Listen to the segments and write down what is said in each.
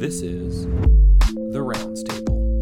This is the Rounds Table.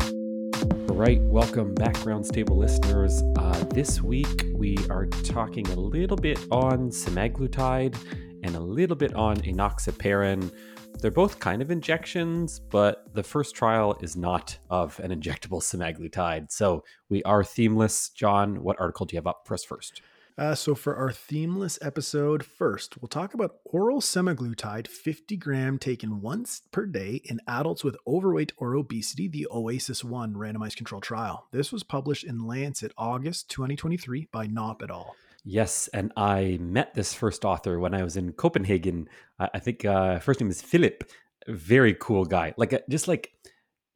All right, welcome back, Rounds Table listeners. Uh, this week we are talking a little bit on semaglutide and a little bit on enoxaparin. They're both kind of injections, but the first trial is not of an injectable semaglutide. So we are themeless. John, what article do you have up for us first? Uh, so, for our themeless episode, first, we'll talk about oral semaglutide 50 gram taken once per day in adults with overweight or obesity, the OASIS 1 randomized control trial. This was published in Lancet August 2023 by Knop et al. Yes, and I met this first author when I was in Copenhagen. I, think uh, first name is Philip. Very cool guy. Like uh, just like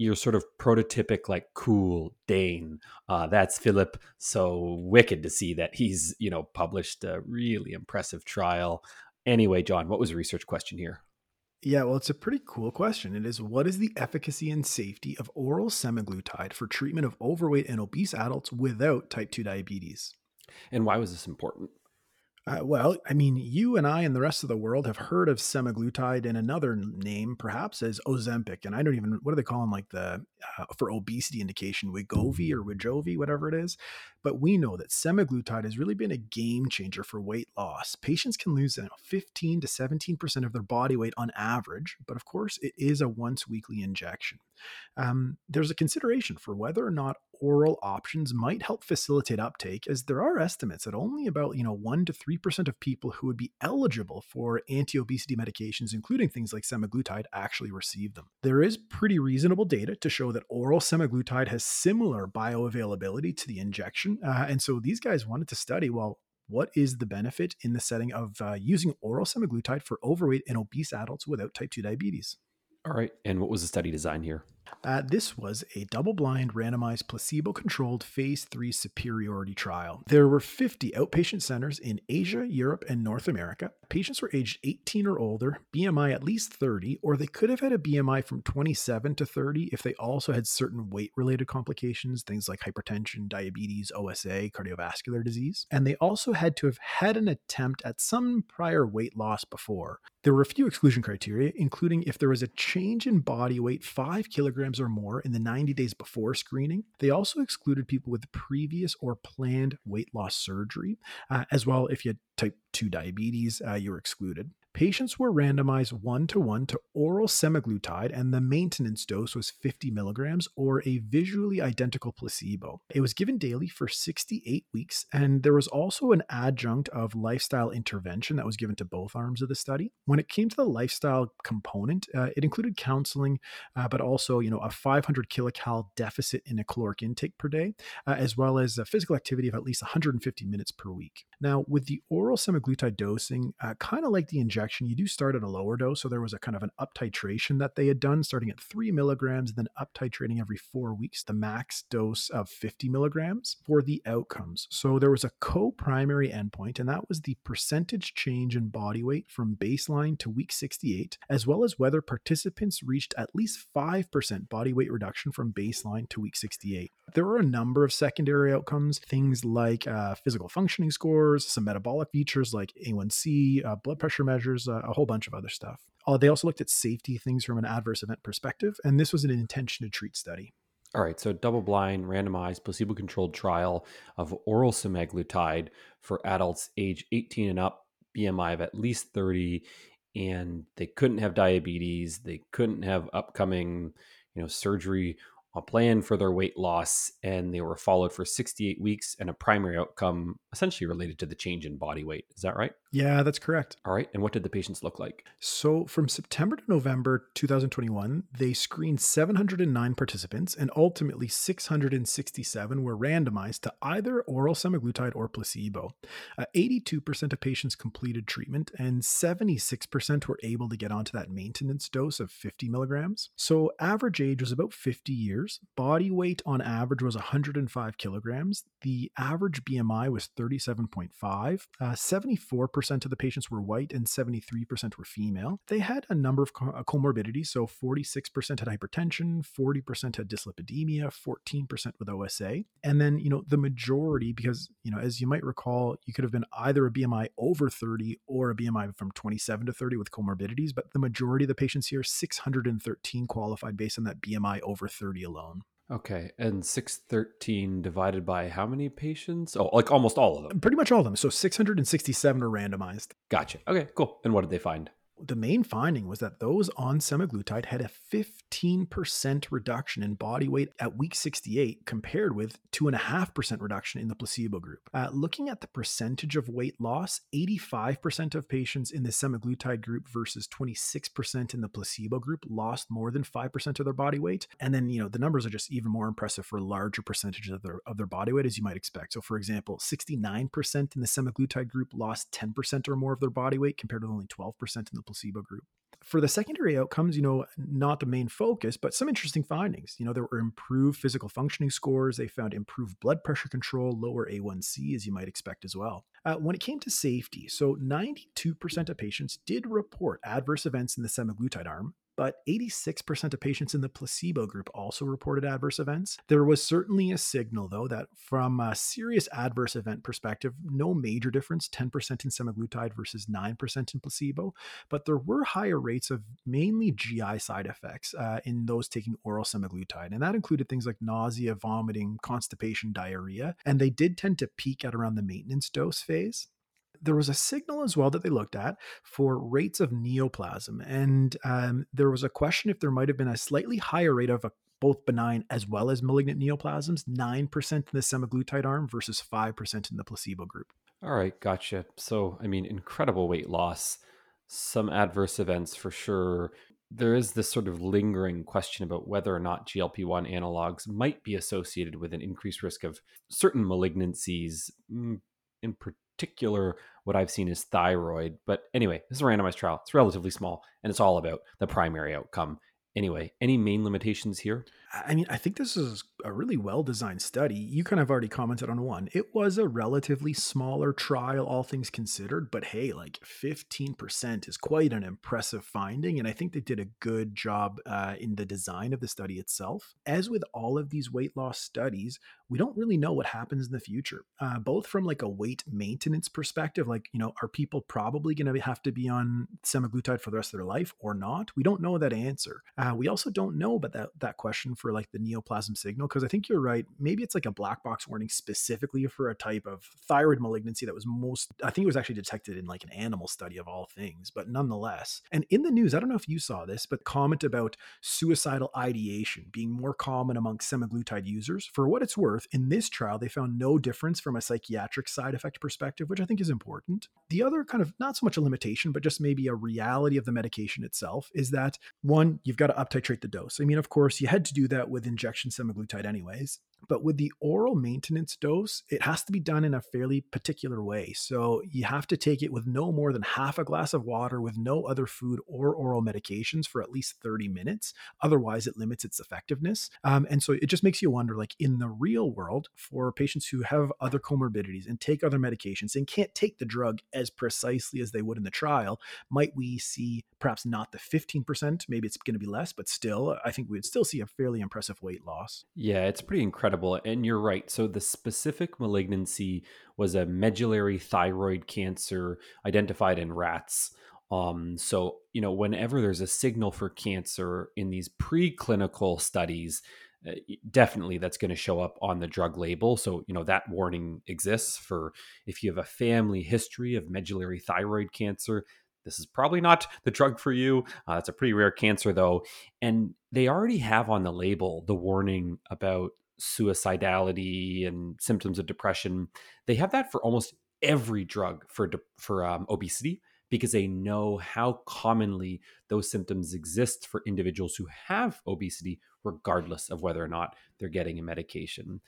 your sort of prototypic like cool Dane. Uh, that's Philip. So wicked to see that he's you know published a really impressive trial. Anyway, John, what was the research question here? Yeah, well, it's a pretty cool question. It is what is the efficacy and safety of oral semaglutide for treatment of overweight and obese adults without type 2 diabetes? And why was this important? Uh, well, I mean, you and I and the rest of the world have heard of semaglutide in another name, perhaps as Ozempic, and I don't even what do they call them, like the uh, for obesity indication, Wegovy or Wegovy, whatever it is. But we know that semaglutide has really been a game changer for weight loss. Patients can lose you know, 15 to 17 percent of their body weight on average, but of course, it is a once weekly injection. Um, there's a consideration for whether or not oral options might help facilitate uptake, as there are estimates that only about you know one to three percent of people who would be eligible for anti-obesity medications, including things like semaglutide, actually receive them. There is pretty reasonable data to show that oral semaglutide has similar bioavailability to the injection, uh, and so these guys wanted to study well what is the benefit in the setting of uh, using oral semaglutide for overweight and obese adults without type 2 diabetes. All right. And what was the study design here? Uh, this was a double blind, randomized, placebo controlled phase three superiority trial. There were 50 outpatient centers in Asia, Europe, and North America. Patients were aged 18 or older, BMI at least 30, or they could have had a BMI from 27 to 30 if they also had certain weight related complications, things like hypertension, diabetes, OSA, cardiovascular disease. And they also had to have had an attempt at some prior weight loss before. There were a few exclusion criteria, including if there was a change in body weight 5 kilograms or more in the 90 days before screening. They also excluded people with previous or planned weight loss surgery, uh, as well if you had type 2 diabetes, uh, you were excluded. Patients were randomized one to one to oral semaglutide, and the maintenance dose was 50 milligrams or a visually identical placebo. It was given daily for 68 weeks, and there was also an adjunct of lifestyle intervention that was given to both arms of the study. When it came to the lifestyle component, uh, it included counseling, uh, but also, you know, a 500 kilocal deficit in a caloric intake per day, uh, as well as a physical activity of at least 150 minutes per week. Now, with the oral semaglutide dosing, uh, kind of like the injection injection, you do start at a lower dose. So there was a kind of an up titration that they had done, starting at three milligrams, and then up titrating every four weeks, the max dose of 50 milligrams for the outcomes. So there was a co primary endpoint, and that was the percentage change in body weight from baseline to week 68, as well as whether participants reached at least 5% body weight reduction from baseline to week 68. There were a number of secondary outcomes, things like uh, physical functioning scores, some metabolic features like A1C, uh, blood pressure measures uh, a whole bunch of other stuff. Uh, they also looked at safety things from an adverse event perspective, and this was an intention to treat study. All right, so double blind, randomized, placebo controlled trial of oral semaglutide for adults age 18 and up, BMI of at least 30, and they couldn't have diabetes, they couldn't have upcoming, you know, surgery a plan for their weight loss and they were followed for 68 weeks and a primary outcome essentially related to the change in body weight. Is that right? Yeah, that's correct. All right. And what did the patients look like? So, from September to November 2021, they screened 709 participants, and ultimately 667 were randomized to either oral semaglutide or placebo. Uh, 82% of patients completed treatment, and 76% were able to get onto that maintenance dose of 50 milligrams. So, average age was about 50 years. Body weight on average was 105 kilograms. The average BMI was 37.5. Uh, 74% 84% of the patients were white and 73% were female. They had a number of uh, comorbidities. So 46% had hypertension, 40% had dyslipidemia, 14% with OSA. And then, you know, the majority, because, you know, as you might recall, you could have been either a BMI over 30 or a BMI from 27 to 30 with comorbidities. But the majority of the patients here, 613 qualified based on that BMI over 30 alone. Okay, and 613 divided by how many patients? Oh, like almost all of them. Pretty much all of them. So 667 are randomized. Gotcha. Okay, cool. And what did they find? the main finding was that those on semaglutide had a 15% reduction in body weight at week 68 compared with 2.5% reduction in the placebo group. Uh, looking at the percentage of weight loss, 85% of patients in the semaglutide group versus 26% in the placebo group lost more than 5% of their body weight. And then, you know, the numbers are just even more impressive for larger percentages of their, of their body weight, as you might expect. So, for example, 69% in the semaglutide group lost 10% or more of their body weight compared with only 12% in the placebo group. For the secondary outcomes, you know, not the main focus, but some interesting findings. You know, there were improved physical functioning scores. They found improved blood pressure control, lower A1C, as you might expect as well. Uh, when it came to safety, so 92% of patients did report adverse events in the semaglutide arm, but 86% of patients in the placebo group also reported adverse events. There was certainly a signal, though, that from a serious adverse event perspective, no major difference 10% in semaglutide versus 9% in placebo, but there were higher rates of mainly GI side effects uh, in those taking oral semaglutide. And that included things like nausea, vomiting, constipation, diarrhea. And they did tend to peak at around the maintenance dose phase there was a signal as well that they looked at for rates of neoplasm. And um, there was a question if there might have been a slightly higher rate of a, both benign as well as malignant neoplasms, 9% in the semaglutide arm versus 5% in the placebo group. All right, gotcha. So, I mean, incredible weight loss, some adverse events for sure. There is this sort of lingering question about whether or not GLP 1 analogs might be associated with an increased risk of certain malignancies, mm, in particular what I've seen is thyroid. But anyway, this is a randomized trial. It's relatively small and it's all about the primary outcome. Anyway, any main limitations here? I mean, I think this is a really well designed study. You kind of already commented on one. It was a relatively smaller trial, all things considered, but hey, like 15% is quite an impressive finding. And I think they did a good job uh, in the design of the study itself. As with all of these weight loss studies, we don't really know what happens in the future, uh, both from like a weight maintenance perspective, like, you know, are people probably going to have to be on semaglutide for the rest of their life or not? We don't know that answer. Uh, we also don't know about that, that question for like the neoplasm signal because I think you're right. Maybe it's like a black box warning specifically for a type of thyroid malignancy that was most, I think it was actually detected in like an animal study of all things, but nonetheless. And in the news, I don't know if you saw this, but comment about suicidal ideation being more common among semaglutide users. For what it's worth, in this trial, they found no difference from a psychiatric side effect perspective, which I think is important. The other kind of not so much a limitation, but just maybe a reality of the medication itself is that one, you've got to uptitrate the dose. I mean, of course, you had to do that with injection semaglutide anyways. But with the oral maintenance dose, it has to be done in a fairly particular way. So you have to take it with no more than half a glass of water with no other food or oral medications for at least 30 minutes. Otherwise, it limits its effectiveness. Um, and so it just makes you wonder like in the real world, for patients who have other comorbidities and take other medications and can't take the drug as precisely as they would in the trial, might we see perhaps not the 15%? Maybe it's going to be less, but still, I think we would still see a fairly impressive weight loss. Yeah, it's pretty incredible incredible. And you're right. So the specific malignancy was a medullary thyroid cancer identified in rats. Um, so, you know, whenever there's a signal for cancer in these preclinical studies, uh, definitely that's going to show up on the drug label. So, you know, that warning exists for if you have a family history of medullary thyroid cancer, this is probably not the drug for you. Uh, it's a pretty rare cancer, though. And they already have on the label the warning about suicidality and symptoms of depression. They have that for almost every drug for for um, obesity because they know how commonly those symptoms exist for individuals who have obesity, regardless of whether or not they're getting a medication.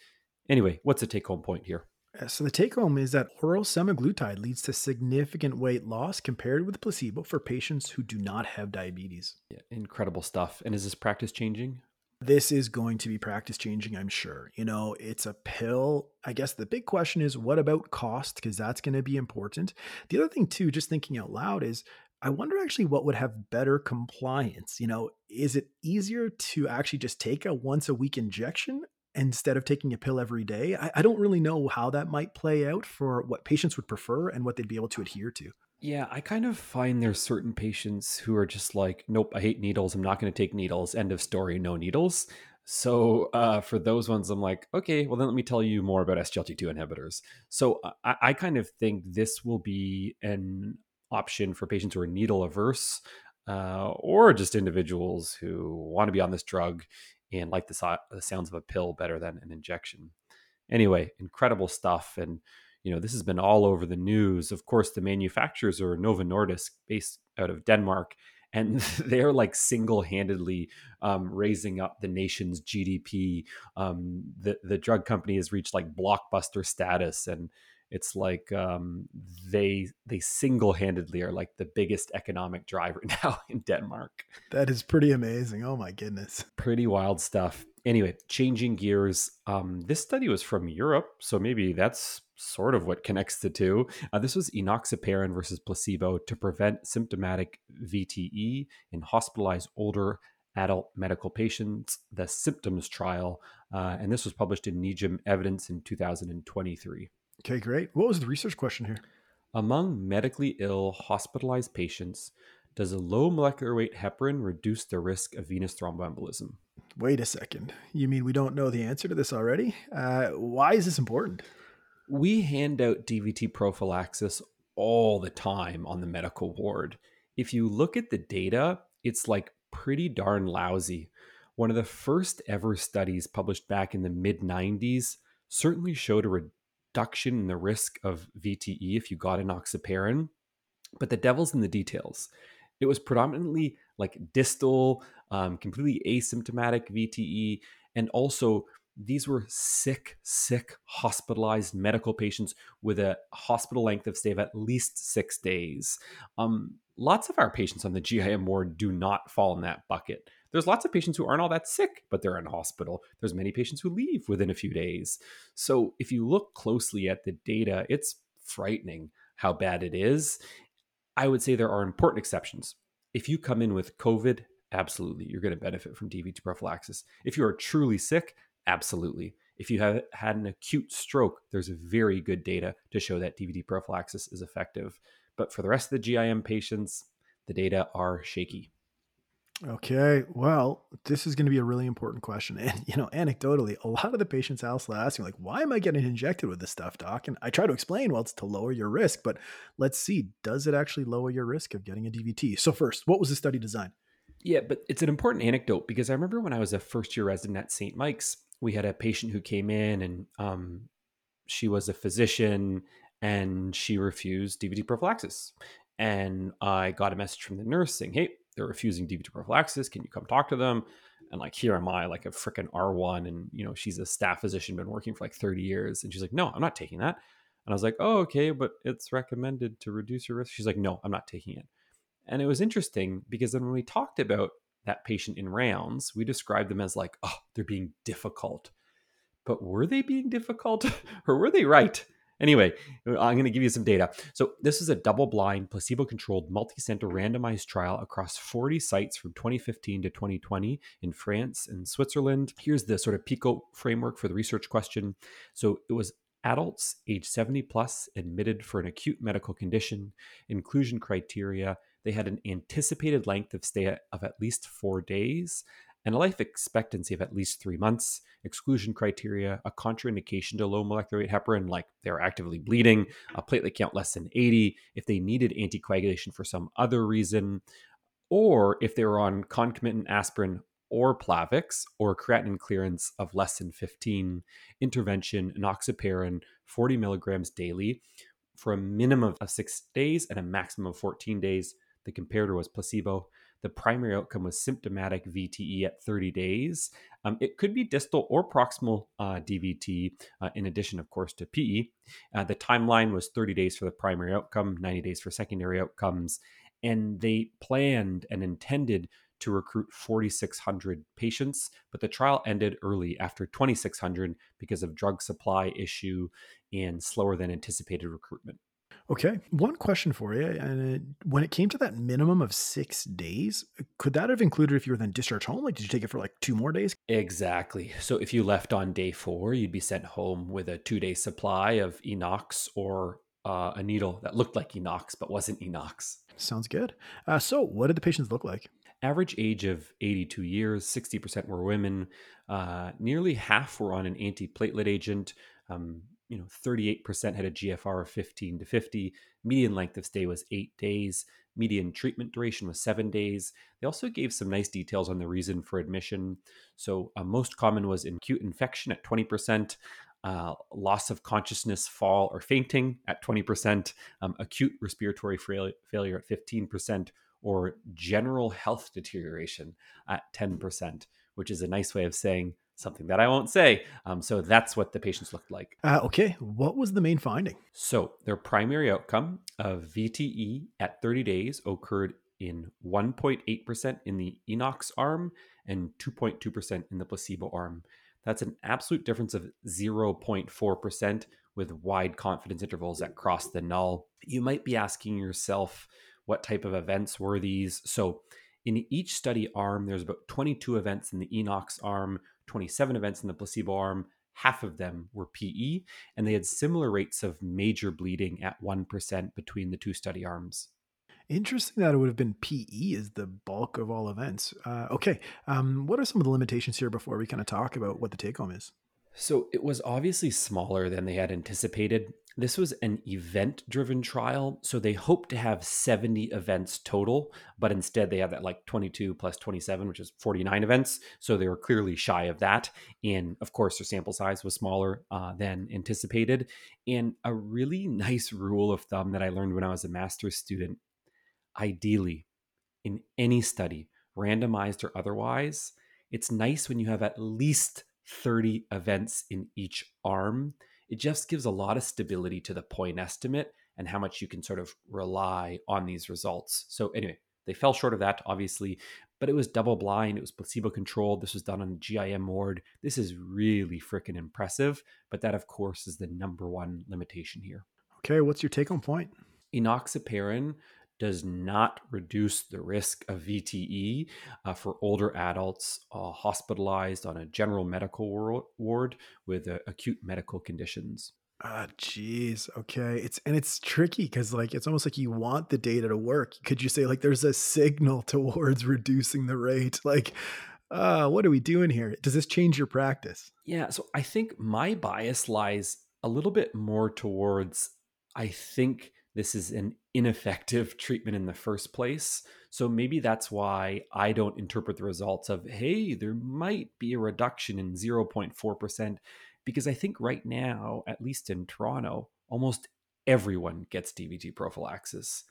Anyway, what's the take home point here? So the take home is that oral semaglutide leads to significant weight loss compared with placebo for patients who do not have diabetes. Yeah, incredible stuff. And is this practice changing? This is going to be practice changing, I'm sure. You know, it's a pill. I guess the big question is what about cost? Because that's going to be important. The other thing, too, just thinking out loud, is I wonder actually what would have better compliance. You know, is it easier to actually just take a once a week injection instead of taking a pill every day? I, I don't really know how that might play out for what patients would prefer and what they'd be able to adhere to. Yeah, I kind of find there's certain patients who are just like, nope, I hate needles. I'm not going to take needles. End of story. No needles. So uh, for those ones, I'm like, okay, well then let me tell you more about SGLT2 inhibitors. So I, I kind of think this will be an option for patients who are needle averse, uh, or just individuals who want to be on this drug and like the, so- the sounds of a pill better than an injection. Anyway, incredible stuff, and you know, this has been all over the news. Of course, the manufacturers are Novo Nordisk, based out of Denmark, and they're like single-handedly um, raising up the nation's GDP. Um, the the drug company has reached like blockbuster status, and it's like um, they they single-handedly are like the biggest economic driver now in Denmark. That is pretty amazing. Oh my goodness, pretty wild stuff. Anyway, changing gears. Um, this study was from Europe, so maybe that's sort of what connects the two. Uh, this was enoxaparin versus placebo to prevent symptomatic VTE in hospitalized older adult medical patients, the symptoms trial. Uh, and this was published in NEJM Evidence in 2023. Okay, great. What was the research question here? Among medically ill hospitalized patients, does a low molecular weight heparin reduce the risk of venous thromboembolism? Wait a second. You mean we don't know the answer to this already? Uh, why is this important? We hand out DVT prophylaxis all the time on the medical ward. If you look at the data, it's like pretty darn lousy. One of the first ever studies published back in the mid 90s certainly showed a reduction in the risk of VTE if you got an enoxaparin, but the devil's in the details. It was predominantly like distal, um, completely asymptomatic VTE, and also these were sick, sick, hospitalized medical patients with a hospital length of stay of at least six days. Um, lots of our patients on the GIM ward do not fall in that bucket. There's lots of patients who aren't all that sick, but they're in hospital. There's many patients who leave within a few days. So if you look closely at the data, it's frightening how bad it is. I would say there are important exceptions. If you come in with COVID, absolutely, you're going to benefit from DVT prophylaxis. If you are truly sick, Absolutely. If you have had an acute stroke, there's very good data to show that DVT prophylaxis is effective. But for the rest of the GIM patients, the data are shaky. Okay, well, this is going to be a really important question. And, you know, anecdotally, a lot of the patients also ask me, like, why am I getting injected with this stuff, doc? And I try to explain, well, it's to lower your risk, but let's see, does it actually lower your risk of getting a DVT? So, first, what was the study design? Yeah, but it's an important anecdote because I remember when I was a first year resident at St. Mike's, we had a patient who came in and um, she was a physician and she refused DVT prophylaxis. And I got a message from the nurse saying, Hey, they're refusing DVT prophylaxis. Can you come talk to them? And like, here am I, like a freaking R1. And, you know, she's a staff physician, been working for like 30 years. And she's like, No, I'm not taking that. And I was like, Oh, okay, but it's recommended to reduce your risk. She's like, No, I'm not taking it. And it was interesting because then when we talked about that patient in rounds, we described them as like, oh, they're being difficult. But were they being difficult or were they right? Anyway, I'm going to give you some data. So, this is a double blind, placebo controlled, multi center randomized trial across 40 sites from 2015 to 2020 in France and Switzerland. Here's the sort of PICO framework for the research question. So, it was adults age 70 plus admitted for an acute medical condition, inclusion criteria they had an anticipated length of stay of at least four days and a life expectancy of at least three months. Exclusion criteria, a contraindication to low molecular weight heparin, like they're actively bleeding, a platelet count less than 80, if they needed anticoagulation for some other reason, or if they were on concomitant aspirin or Plavix, or creatinine clearance of less than 15, intervention, enoxaparin, 40 milligrams daily for a minimum of six days and a maximum of 14 days the comparator was placebo. The primary outcome was symptomatic VTE at 30 days. Um, it could be distal or proximal uh, DVT, uh, in addition, of course, to PE. Uh, the timeline was 30 days for the primary outcome, 90 days for secondary outcomes. And they planned and intended to recruit 4,600 patients, but the trial ended early after 2,600 because of drug supply issue and slower than anticipated recruitment. Okay. One question for you. And it, when it came to that minimum of six days, could that have included if you were then discharged home? Like, did you take it for like two more days? Exactly. So if you left on day four, you'd be sent home with a two day supply of Enox or uh, a needle that looked like Enox but wasn't Enox. Sounds good. Uh, so, what did the patients look like? Average age of 82 years, 60% were women. Uh, nearly half were on an antiplatelet agent. Um, you know, 38% had a GFR of 15 to 50. Median length of stay was eight days. Median treatment duration was seven days. They also gave some nice details on the reason for admission. So, uh, most common was acute infection at 20%, uh, loss of consciousness, fall, or fainting at 20%, um, acute respiratory failure at 15%, or general health deterioration at 10%, which is a nice way of saying something that I won't say. Um, so that's what the patients looked like. Uh, okay. What was the main finding? So their primary outcome of VTE at 30 days occurred in 1.8% in the Enox arm and 2.2% in the placebo arm. That's an absolute difference of 0.4% with wide confidence intervals that cross the null. You might be asking yourself, what type of events were these? So, in each study arm, there's about 22 events in the Enox arm, 27 events in the placebo arm. Half of them were PE, and they had similar rates of major bleeding at 1% between the two study arms. Interesting that it would have been PE as the bulk of all events. Uh, okay, um, what are some of the limitations here before we kind of talk about what the take home is? So it was obviously smaller than they had anticipated. This was an event driven trial. So they hoped to have 70 events total, but instead they had that like 22 plus 27, which is 49 events. So they were clearly shy of that. And of course, their sample size was smaller uh, than anticipated. And a really nice rule of thumb that I learned when I was a master's student ideally, in any study, randomized or otherwise, it's nice when you have at least 30 events in each arm it just gives a lot of stability to the point estimate and how much you can sort of rely on these results. So, anyway, they fell short of that, obviously, but it was double blind, it was placebo controlled. This was done on GIM ward. This is really freaking impressive, but that, of course, is the number one limitation here. Okay, what's your take home point? Enoxaparin does not reduce the risk of VTE uh, for older adults uh, hospitalized on a general medical ward with uh, acute medical conditions. Ah, jeez. Okay. It's and it's tricky because like it's almost like you want the data to work. Could you say like there's a signal towards reducing the rate? Like, uh, what are we doing here? Does this change your practice? Yeah. So I think my bias lies a little bit more towards I think this is an ineffective treatment in the first place. So maybe that's why I don't interpret the results of, hey, there might be a reduction in 0.4%, because I think right now, at least in Toronto, almost everyone gets DVT prophylaxis.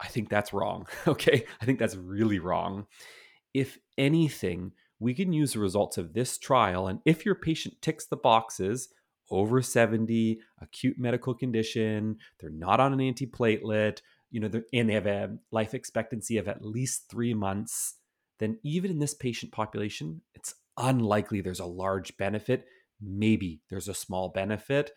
I think that's wrong. Okay. I think that's really wrong. If anything, we can use the results of this trial. And if your patient ticks the boxes over 70, acute medical condition, they're not on an antiplatelet, you know, and they have a life expectancy of at least three months, then even in this patient population, it's unlikely there's a large benefit. Maybe there's a small benefit,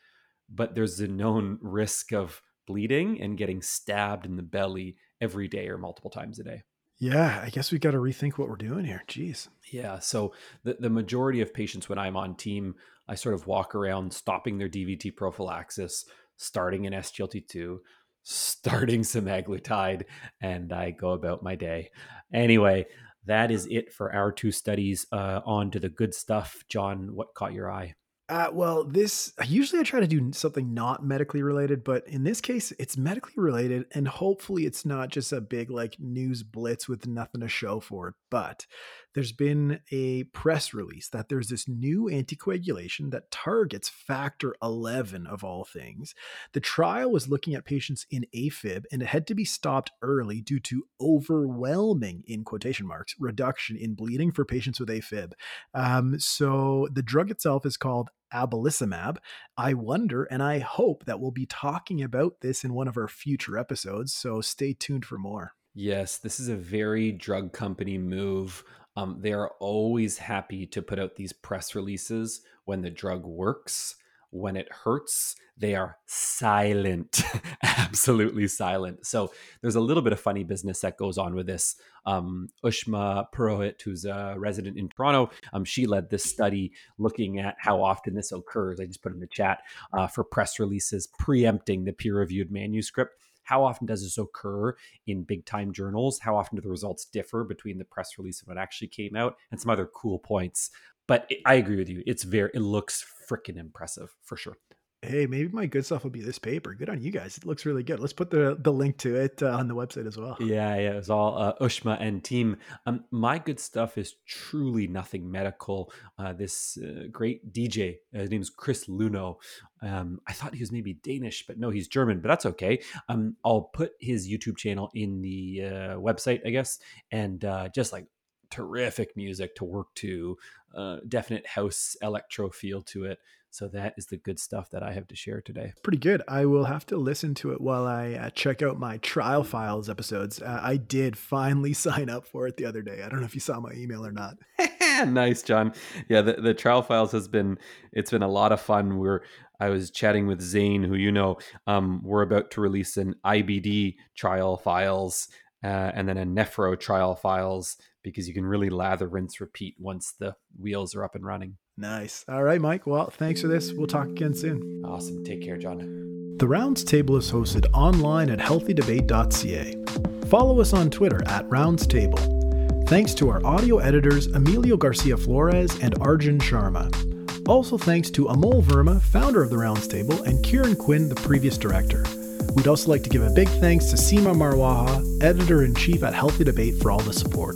but there's a known risk of bleeding and getting stabbed in the belly every day or multiple times a day. Yeah, I guess we got to rethink what we're doing here. Jeez. Yeah. So the, the majority of patients when I'm on team, I sort of walk around stopping their DVT prophylaxis, starting an SGLT2, starting semaglutide, and I go about my day. Anyway, that is it for our two studies. Uh, on to the good stuff. John, what caught your eye? Uh, well, this usually I try to do something not medically related, but in this case, it's medically related, and hopefully, it's not just a big like news blitz with nothing to show for it. But there's been a press release that there's this new anticoagulation that targets factor 11 of all things. The trial was looking at patients in AFib, and it had to be stopped early due to overwhelming, in quotation marks, reduction in bleeding for patients with AFib. Um, so the drug itself is called abelacimab. I wonder and I hope that we'll be talking about this in one of our future episodes, so stay tuned for more. Yes, this is a very drug company move. Um, they are always happy to put out these press releases when the drug works. When it hurts, they are silent, absolutely silent. So there's a little bit of funny business that goes on with this. Um, Ushma Purohit, who's a resident in Toronto, um, she led this study looking at how often this occurs. I just put in the chat uh, for press releases preempting the peer reviewed manuscript. How often does this occur in big time journals? How often do the results differ between the press release and what actually came out? And some other cool points. But I agree with you. It's very, it looks freaking impressive for sure hey, maybe my good stuff will be this paper. Good on you guys. It looks really good. Let's put the the link to it uh, on the website as well. Yeah, yeah, it was all uh, Ushma and team. Um, my good stuff is truly nothing medical. Uh, this uh, great DJ, uh, his is Chris Luno. Um, I thought he was maybe Danish, but no, he's German. But that's okay. Um, I'll put his YouTube channel in the uh, website, I guess, and uh, just like terrific music to work to, uh, definite house electro feel to it. So that is the good stuff that I have to share today. Pretty good. I will have to listen to it while I uh, check out my trial files episodes. Uh, I did finally sign up for it the other day. I don't know if you saw my email or not. nice, John. Yeah, the, the trial files has been it's been a lot of fun. We're I was chatting with Zane, who you know. Um, we're about to release an IBD trial files uh, and then a nephro trial files because you can really lather, rinse, repeat once the wheels are up and running. Nice. All right, Mike. Well, thanks for this. We'll talk again soon. Awesome. Take care, John. The Rounds Table is hosted online at healthydebate.ca. Follow us on Twitter at Rounds Table. Thanks to our audio editors Emilio Garcia Flores and Arjun Sharma. Also thanks to Amol Verma, founder of the Rounds Table, and Kieran Quinn, the previous director. We'd also like to give a big thanks to Seema Marwaha, editor in chief at Healthy Debate, for all the support.